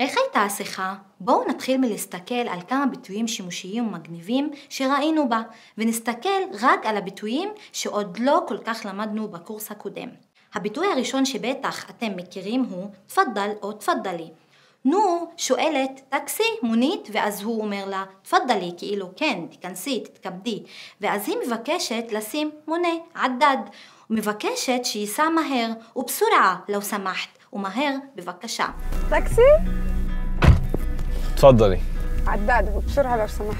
איך הייתה השיחה? בואו נתחיל מלהסתכל על כמה ביטויים שימושיים ומגניבים שראינו בה, ונסתכל רק על הביטויים שעוד לא כל כך למדנו בקורס הקודם. הביטוי הראשון שבטח אתם מכירים הוא תפדל או תפדלי. נור שואלת טקסי, מונית, ואז הוא אומר לה תפדלי, כאילו כן, תיכנסי, תתכבדי, ואז היא מבקשת לשים מונה, עדד, ומבקשת שייסע מהר, ובסורעה, לא שמחת, ומהר, בבקשה. טקסי? תפדלי. עדד, בבשורה לא סמחת.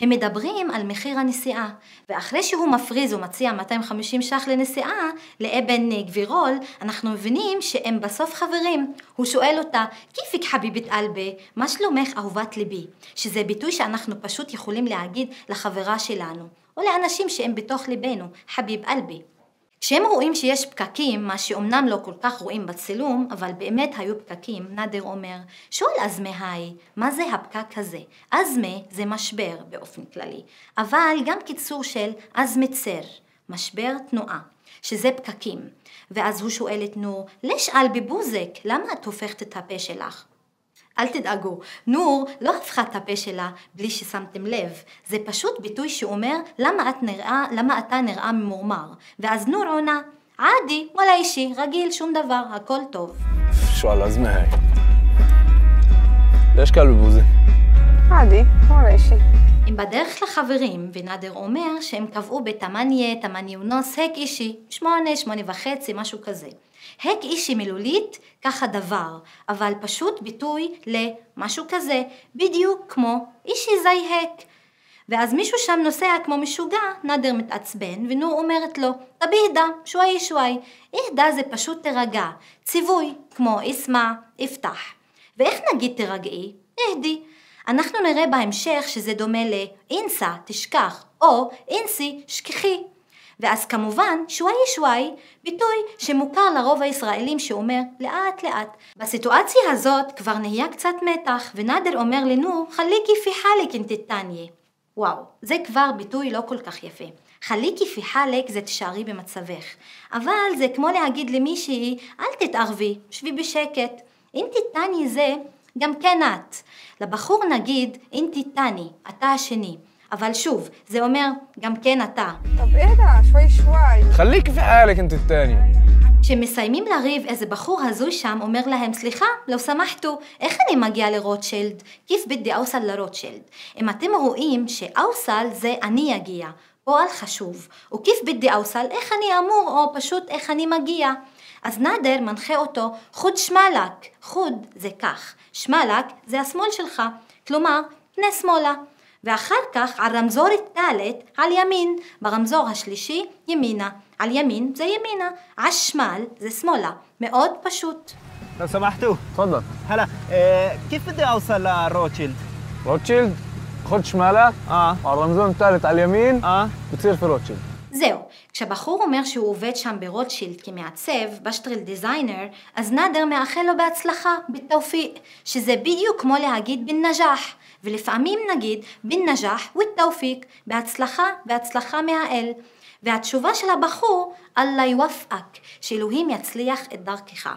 הם מדברים על מחיר הנסיעה, ואחרי שהוא מפריז ומציע 250 ש"ח לנסיעה לאבן גבירול, אנחנו מבינים שהם בסוף חברים. הוא שואל אותה, כיפיק חביבית אלבה, מה שלומך אהובת ליבי? שזה ביטוי שאנחנו פשוט יכולים להגיד לחברה שלנו, או לאנשים שהם בתוך ליבנו, חביב אלבה. כשהם רואים שיש פקקים, מה שאומנם לא כל כך רואים בצילום, אבל באמת היו פקקים, נאדר אומר, שואל אזמה היי, מה זה הפקק הזה? אזמה זה משבר באופן כללי, אבל גם קיצור של אזמצר, משבר תנועה, שזה פקקים. ואז הוא שואל את נור, לשאל בבוזק, למה את הופכת את הפה שלך? אל תדאגו, נור לא הפכה את הפה שלה בלי ששמתם לב, זה פשוט ביטוי שאומר למה, את נראה, למה אתה נראה ממורמר, ואז נור עונה, עדי, וואלה אישי, רגיל, שום דבר, הכל טוב. شو هالأزمة هاي؟ ليش كلب بوزي؟ عادي ولا إشي הם בדרך לחברים, ונאדר אומר שהם קבעו בתמניה, תמניונוס, הק אישי, שמונה, שמונה וחצי, משהו כזה. הק אישי מילולית, ככה דבר, אבל פשוט ביטוי למשהו כזה, בדיוק כמו אישי זי הק. ואז מישהו שם נוסע כמו משוגע, נאדר מתעצבן, ונור אומרת לו, הדה, שוואי שוואי. אהדה זה פשוט תרגע, ציווי, כמו אסמע, אפתח. ואיך נגיד תרגעי? אהדי. אנחנו נראה בהמשך שזה דומה לאינסה, תשכח, או אינסי, שכחי. ואז כמובן, שוואי שוואי, ביטוי שמוכר לרוב הישראלים שאומר לאט לאט. בסיטואציה הזאת כבר נהיה קצת מתח, ונאדר אומר לנו, חליקי פי חליק אינטיטניה. וואו, זה כבר ביטוי לא כל כך יפה. חליקי פי חלק זה תשארי במצבך. אבל זה כמו להגיד למישהי, אל תתערבי, שבי בשקט. אינטיטניה זה גם כן את. לבחור נגיד, אינתי תני, אתה השני. אבל שוב, זה אומר, גם כן אתה. טוב, אידה, שווי שווי. חליק ועלק אינתי תני. כשמסיימים לריב, איזה בחור הזוי שם אומר להם, סליחה, לא שמחתו, איך אני מגיע לרוטשילד? כיף בידי אוסל לרוטשילד. אם אתם רואים שאוסל זה אני אגיע, פועל חשוב, וכיף בדי אוסל, איך אני אמור, או פשוט איך אני מגיע. אז נאדר מנחה אותו, חוד שמלק, חוד זה כך, שמלק זה השמאל שלך, כלומר, פני שמאלה. ואחר כך על רמזור דלת על ימין, ברמזור השלישי ימינה, על ימין זה ימינה, על שמאל זה שמאלה, מאוד פשוט. لو سمحتوا تفضل هلا آه كيف بدي اوصل لروتشيلد؟ روتشيلد خد شمالك اه على الرمزون الثالث على اليمين اه بتصير في روتشيلد זהו, כשבחור אומר שהוא עובד שם ברוטשילד כמעצב, בשטריל דיזיינר, אז נאדר מאחל לו בהצלחה, בתאופיק, שזה בדיוק כמו להגיד בן נג'אח, ולפעמים נגיד בן נג'אח ותאופיק, בהצלחה, בהצלחה מהאל. והתשובה של הבחור, אללה יוופק, שאלוהים יצליח את דרכך.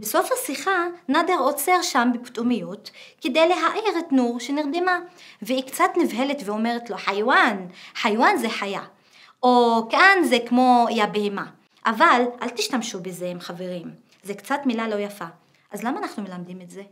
בסוף השיחה נאדר עוצר שם בפתאומיות כדי להעיר את נור שנרדמה והיא קצת נבהלת ואומרת לו חיואן, חיואן זה חיה. או כאן זה כמו יא בהמה. אבל אל תשתמשו בזה עם חברים. זה קצת מילה לא יפה. אז למה אנחנו מלמדים את זה?